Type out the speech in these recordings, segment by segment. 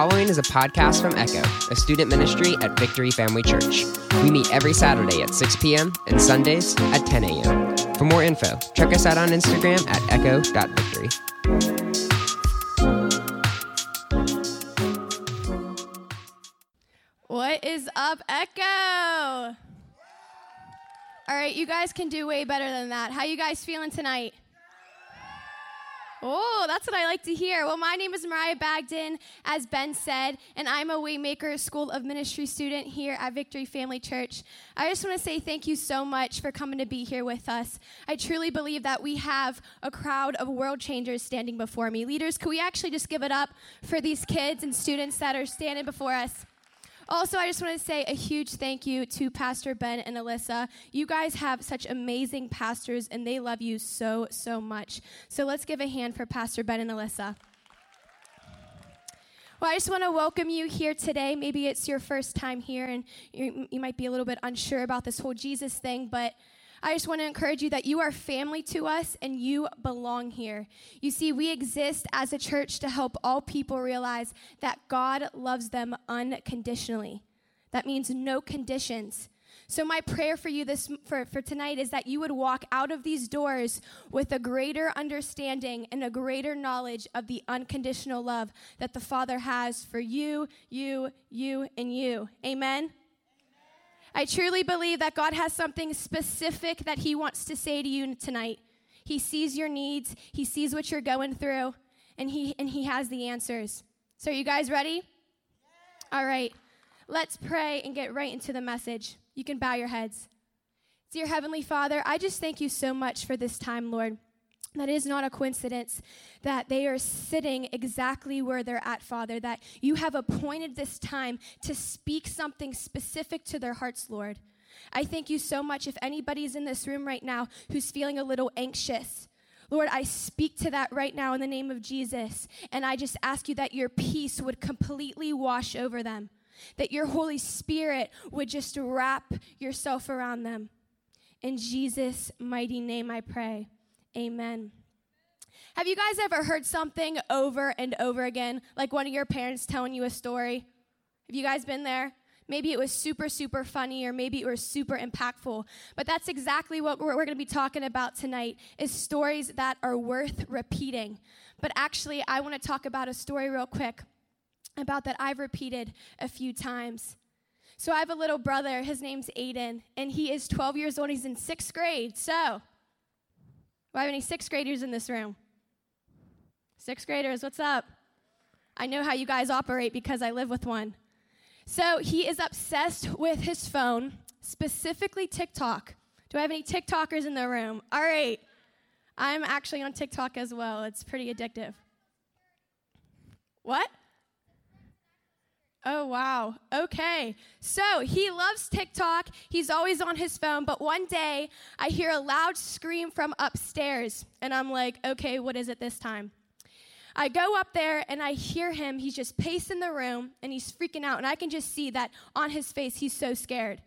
following is a podcast from Echo, a student ministry at Victory Family Church. We meet every Saturday at 6 p.m. and Sundays at 10 a.m. For more info, check us out on Instagram at echo.victory. What is up, Echo? All right, you guys can do way better than that. How you guys feeling tonight? Oh, that's what I like to hear. Well, my name is Mariah Bagden, as Ben said, and I'm a Waymaker School of Ministry student here at Victory Family Church. I just want to say thank you so much for coming to be here with us. I truly believe that we have a crowd of world changers standing before me. Leaders, could we actually just give it up for these kids and students that are standing before us? Also, I just want to say a huge thank you to Pastor Ben and Alyssa. You guys have such amazing pastors, and they love you so, so much. So let's give a hand for Pastor Ben and Alyssa. Well, I just want to welcome you here today. Maybe it's your first time here, and you, you might be a little bit unsure about this whole Jesus thing, but I just want to encourage you that you are family to us and you belong here. You see, we exist as a church to help all people realize that God loves them unconditionally. That means no conditions. So my prayer for you this for, for tonight is that you would walk out of these doors with a greater understanding and a greater knowledge of the unconditional love that the Father has for you, you, you, and you. Amen. I truly believe that God has something specific that He wants to say to you tonight. He sees your needs, He sees what you're going through, and He, and he has the answers. So, are you guys ready? All right. Let's pray and get right into the message. You can bow your heads. Dear Heavenly Father, I just thank you so much for this time, Lord. That is not a coincidence that they are sitting exactly where they're at, Father, that you have appointed this time to speak something specific to their hearts, Lord. I thank you so much. If anybody's in this room right now who's feeling a little anxious, Lord, I speak to that right now in the name of Jesus. And I just ask you that your peace would completely wash over them, that your Holy Spirit would just wrap yourself around them. In Jesus' mighty name, I pray. Amen. Have you guys ever heard something over and over again, like one of your parents telling you a story? Have you guys been there? Maybe it was super, super funny, or maybe it was super impactful. But that's exactly what we're, we're going to be talking about tonight: is stories that are worth repeating. But actually, I want to talk about a story real quick about that I've repeated a few times. So I have a little brother. His name's Aiden, and he is 12 years old. He's in sixth grade. So do I have any sixth graders in this room? Sixth graders, what's up? I know how you guys operate because I live with one. So he is obsessed with his phone, specifically TikTok. Do I have any TikTokers in the room? All right. I'm actually on TikTok as well. It's pretty addictive. What? Oh, wow. Okay. So he loves TikTok. He's always on his phone. But one day, I hear a loud scream from upstairs. And I'm like, okay, what is it this time? I go up there and I hear him. He's just pacing the room and he's freaking out. And I can just see that on his face, he's so scared.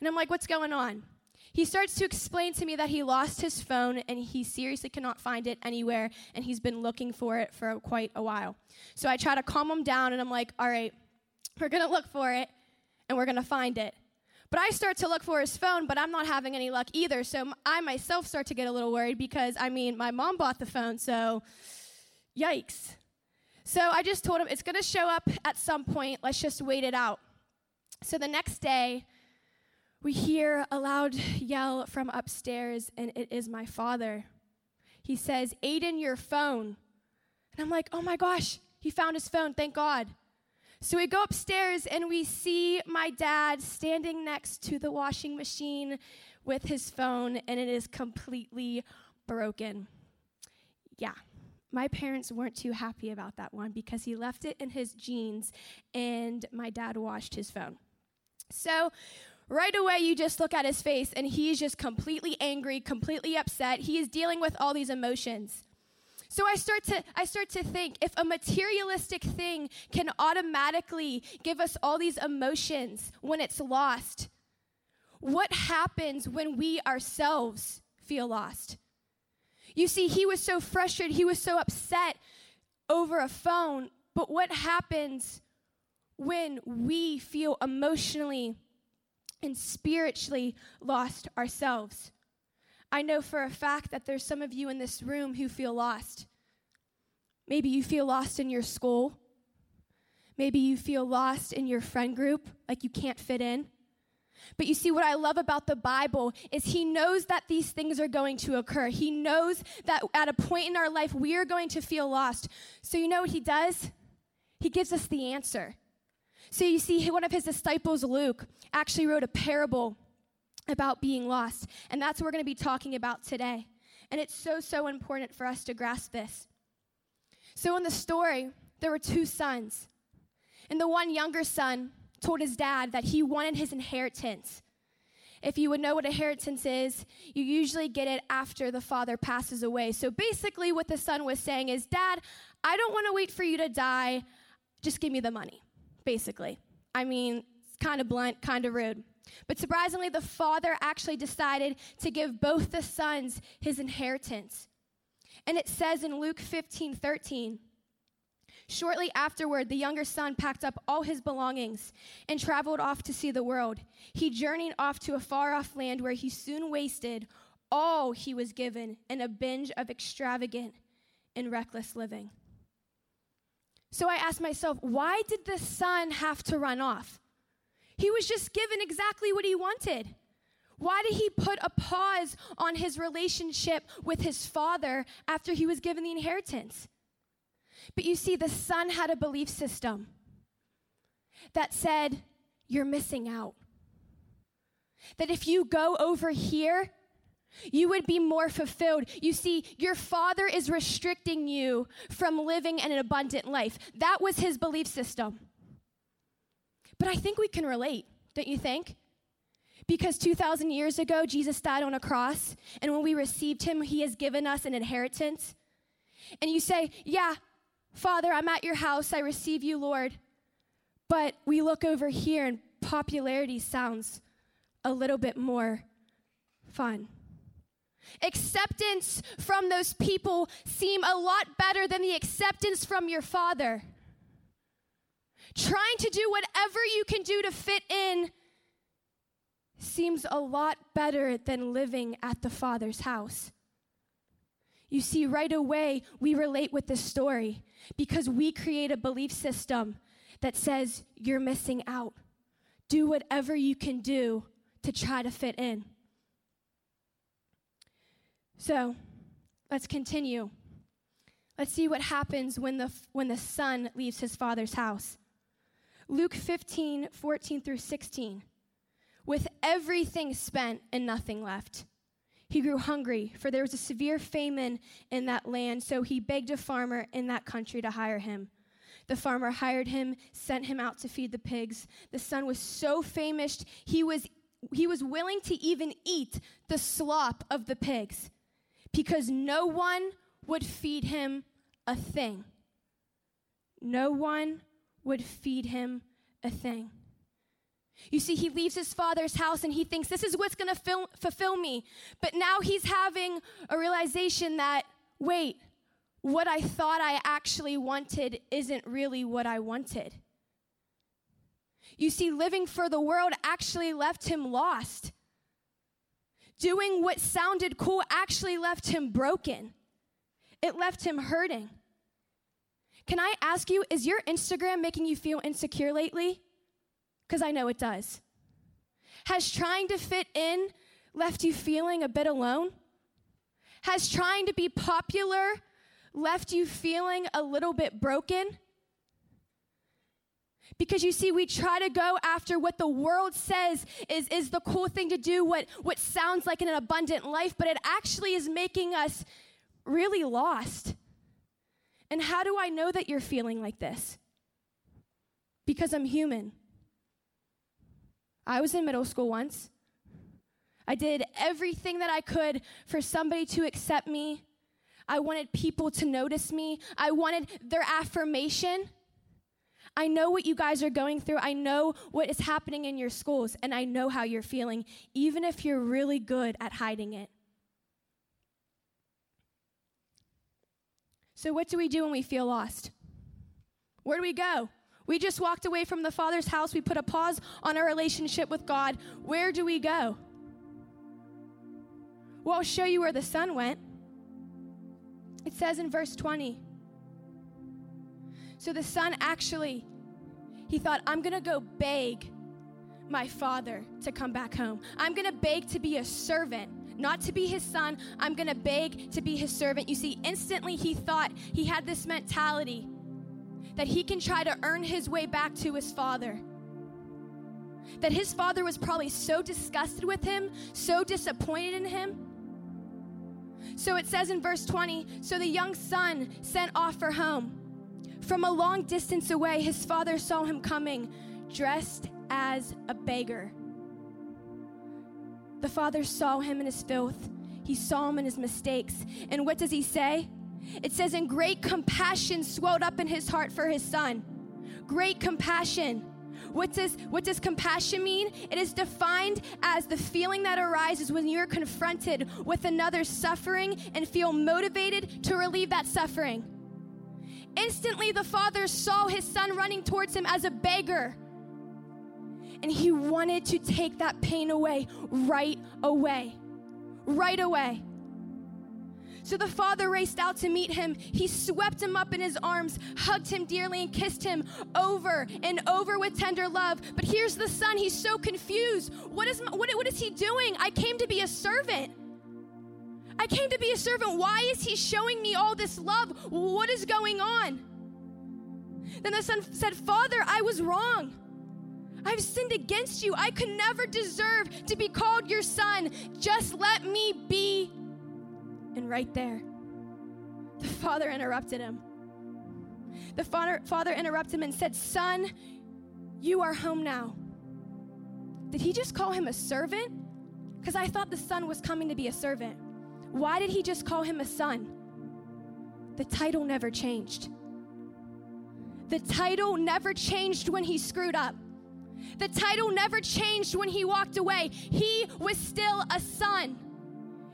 And I'm like, what's going on? He starts to explain to me that he lost his phone and he seriously cannot find it anywhere. And he's been looking for it for quite a while. So I try to calm him down and I'm like, all right we're going to look for it and we're going to find it. But I start to look for his phone, but I'm not having any luck either. So I myself start to get a little worried because, I mean, my mom bought the phone, so yikes. So I just told him it's going to show up at some point. Let's just wait it out. So the next day, we hear a loud yell from upstairs, and it is my father. He says, Aiden, your phone. And I'm like, oh my gosh, he found his phone, thank God. So we go upstairs and we see my dad standing next to the washing machine with his phone, and it is completely broken. Yeah, my parents weren't too happy about that one because he left it in his jeans and my dad washed his phone. So, right away, you just look at his face and he's just completely angry, completely upset. He is dealing with all these emotions. So I start to I start to think if a materialistic thing can automatically give us all these emotions when it's lost, what happens when we ourselves feel lost? You see, he was so frustrated, he was so upset over a phone, but what happens when we feel emotionally and spiritually lost ourselves. I know for a fact that there's some of you in this room who feel lost. Maybe you feel lost in your school. Maybe you feel lost in your friend group, like you can't fit in. But you see, what I love about the Bible is He knows that these things are going to occur. He knows that at a point in our life, we are going to feel lost. So, you know what He does? He gives us the answer. So, you see, one of His disciples, Luke, actually wrote a parable about being lost. And that's what we're going to be talking about today. And it's so, so important for us to grasp this. So, in the story, there were two sons. And the one younger son, told his dad that he wanted his inheritance. If you would know what inheritance is, you usually get it after the father passes away. So basically, what the son was saying is, Dad, I don't want to wait for you to die. Just give me the money, basically. I mean, it's kind of blunt, kind of rude. But surprisingly, the father actually decided to give both the sons his inheritance. And it says in Luke 15 13, Shortly afterward, the younger son packed up all his belongings and traveled off to see the world. He journeyed off to a far off land where he soon wasted all he was given in a binge of extravagant and reckless living. So I asked myself, why did the son have to run off? He was just given exactly what he wanted. Why did he put a pause on his relationship with his father after he was given the inheritance? But you see, the son had a belief system that said, You're missing out. That if you go over here, you would be more fulfilled. You see, your father is restricting you from living an abundant life. That was his belief system. But I think we can relate, don't you think? Because 2,000 years ago, Jesus died on a cross, and when we received him, he has given us an inheritance. And you say, Yeah, Father, I'm at your house. I receive you, Lord. But we look over here and popularity sounds a little bit more fun. Acceptance from those people seem a lot better than the acceptance from your father. Trying to do whatever you can do to fit in seems a lot better than living at the father's house. You see, right away, we relate with this story because we create a belief system that says you're missing out. Do whatever you can do to try to fit in. So let's continue. Let's see what happens when the, when the son leaves his father's house. Luke 15, 14 through 16. With everything spent and nothing left. He grew hungry, for there was a severe famine in that land, so he begged a farmer in that country to hire him. The farmer hired him, sent him out to feed the pigs. The son was so famished, he was, he was willing to even eat the slop of the pigs because no one would feed him a thing. No one would feed him a thing. You see, he leaves his father's house and he thinks this is what's going to fulfill me. But now he's having a realization that, wait, what I thought I actually wanted isn't really what I wanted. You see, living for the world actually left him lost. Doing what sounded cool actually left him broken. It left him hurting. Can I ask you, is your Instagram making you feel insecure lately? Because I know it does. Has trying to fit in left you feeling a bit alone? Has trying to be popular left you feeling a little bit broken? Because you see, we try to go after what the world says is, is the cool thing to do, what, what sounds like an abundant life, but it actually is making us really lost. And how do I know that you're feeling like this? Because I'm human. I was in middle school once. I did everything that I could for somebody to accept me. I wanted people to notice me. I wanted their affirmation. I know what you guys are going through. I know what is happening in your schools, and I know how you're feeling, even if you're really good at hiding it. So, what do we do when we feel lost? Where do we go? We just walked away from the Father's house. We put a pause on our relationship with God. Where do we go? Well, I'll show you where the son went. It says in verse 20. So the son actually, he thought, I'm going to go beg my father to come back home. I'm going to beg to be a servant not to be his son. I'm going to beg to be his servant. You see, instantly he thought he had this mentality that he can try to earn his way back to his father. That his father was probably so disgusted with him, so disappointed in him. So it says in verse 20 So the young son sent off for home. From a long distance away, his father saw him coming, dressed as a beggar. The father saw him in his filth, he saw him in his mistakes. And what does he say? It says, And great compassion swelled up in his heart for his son. Great compassion. What does, what does compassion mean? It is defined as the feeling that arises when you're confronted with another's suffering and feel motivated to relieve that suffering. Instantly, the father saw his son running towards him as a beggar and he wanted to take that pain away right away. Right away. So the father raced out to meet him. He swept him up in his arms, hugged him dearly, and kissed him over and over with tender love. But here's the son. He's so confused. What is, what, what is he doing? I came to be a servant. I came to be a servant. Why is he showing me all this love? What is going on? Then the son said, Father, I was wrong. I've sinned against you. I could never deserve to be called your son. Just let me be. And right there, the father interrupted him. The father, father interrupted him and said, Son, you are home now. Did he just call him a servant? Because I thought the son was coming to be a servant. Why did he just call him a son? The title never changed. The title never changed when he screwed up. The title never changed when he walked away. He was still a son.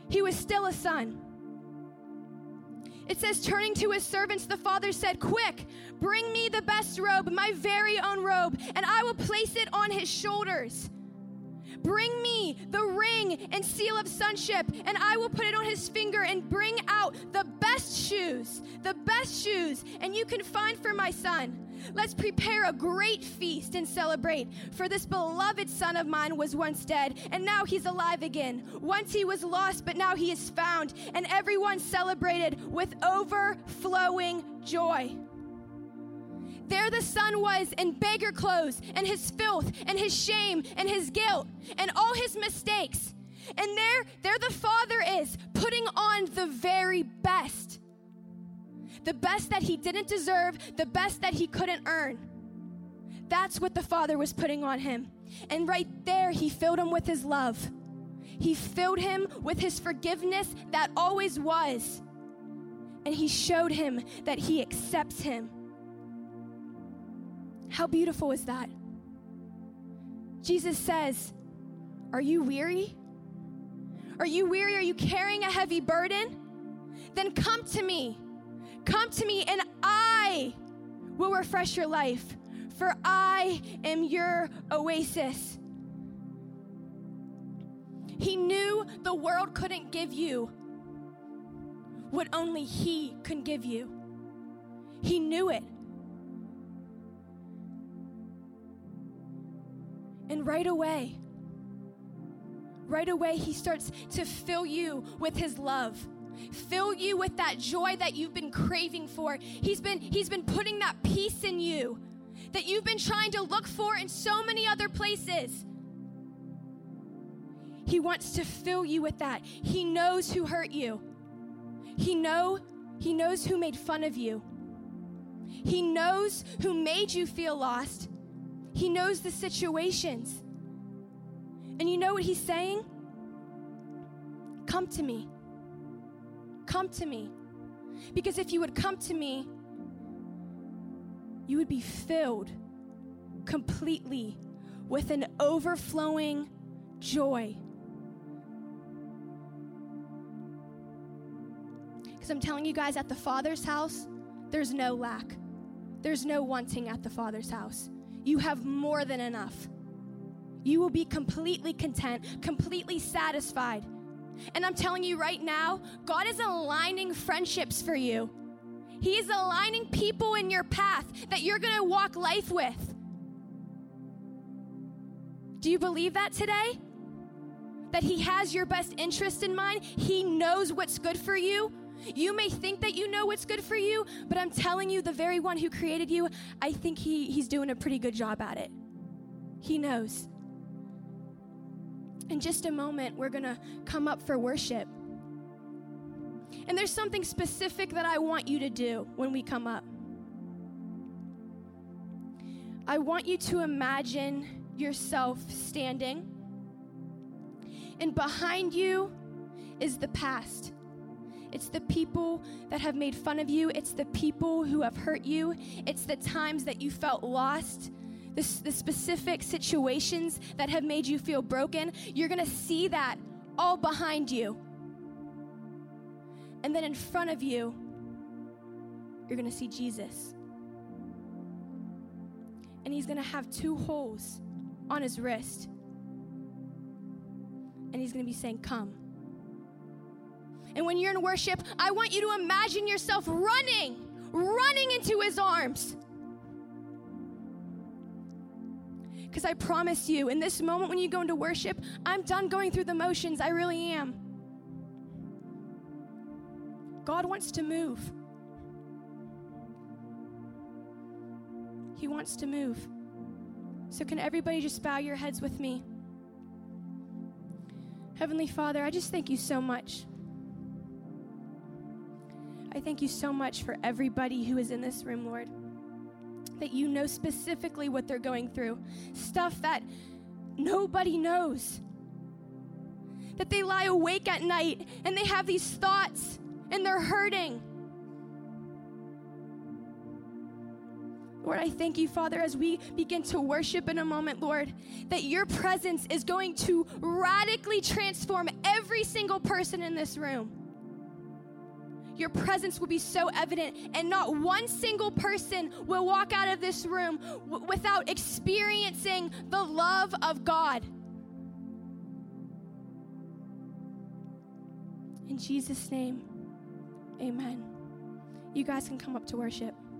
He was still a son. It says, turning to his servants, the father said, Quick, bring me the best robe, my very own robe, and I will place it on his shoulders. Bring me the ring and seal of sonship, and I will put it on his finger and bring out the best shoes, the best shoes, and you can find for my son. Let's prepare a great feast and celebrate. For this beloved son of mine was once dead, and now he's alive again. Once he was lost, but now he is found. And everyone celebrated with overflowing joy. There the son was in beggar clothes, and his filth, and his shame, and his guilt, and all his mistakes. And there, there the father is, putting on the very best the best that he didn't deserve, the best that he couldn't earn. That's what the Father was putting on him. And right there, he filled him with his love. He filled him with his forgiveness that always was. And he showed him that he accepts him. How beautiful is that? Jesus says, Are you weary? Are you weary? Are you carrying a heavy burden? Then come to me. Come to me, and I will refresh your life, for I am your oasis. He knew the world couldn't give you what only He can give you. He knew it. And right away, right away, He starts to fill you with His love fill you with that joy that you've been craving for. He's been he's been putting that peace in you that you've been trying to look for in so many other places. He wants to fill you with that. He knows who hurt you. He know he knows who made fun of you. He knows who made you feel lost. He knows the situations. And you know what he's saying? Come to me. Come to me. Because if you would come to me, you would be filled completely with an overflowing joy. Because I'm telling you guys, at the Father's house, there's no lack. there's no wanting at the Father's house. You have more than enough. You will be completely content, completely satisfied. And I'm telling you right now, God is aligning friendships for you. He is aligning people in your path that you're going to walk life with. Do you believe that today? That He has your best interest in mind? He knows what's good for you? You may think that you know what's good for you, but I'm telling you, the very one who created you, I think he, He's doing a pretty good job at it. He knows. In just a moment, we're going to come up for worship. And there's something specific that I want you to do when we come up. I want you to imagine yourself standing, and behind you is the past. It's the people that have made fun of you. It's the people who have hurt you. It's the times that you felt lost. The, the specific situations that have made you feel broken. You're going to see that all behind you. And then in front of you, you're going to see Jesus. And he's going to have two holes on his wrist. And he's going to be saying, Come. And when you're in worship, I want you to imagine yourself running, running into his arms. Because I promise you, in this moment when you go into worship, I'm done going through the motions. I really am. God wants to move. He wants to move. So, can everybody just bow your heads with me? Heavenly Father, I just thank you so much. I thank you so much for everybody who is in this room, Lord. That you know specifically what they're going through, stuff that nobody knows. That they lie awake at night and they have these thoughts and they're hurting. Lord, I thank you, Father, as we begin to worship in a moment, Lord, that your presence is going to radically transform every single person in this room your presence will be so evident, and not one single person will walk out of this room w- without experiencing the love of God. In Jesus' name, amen. You guys can come up to worship.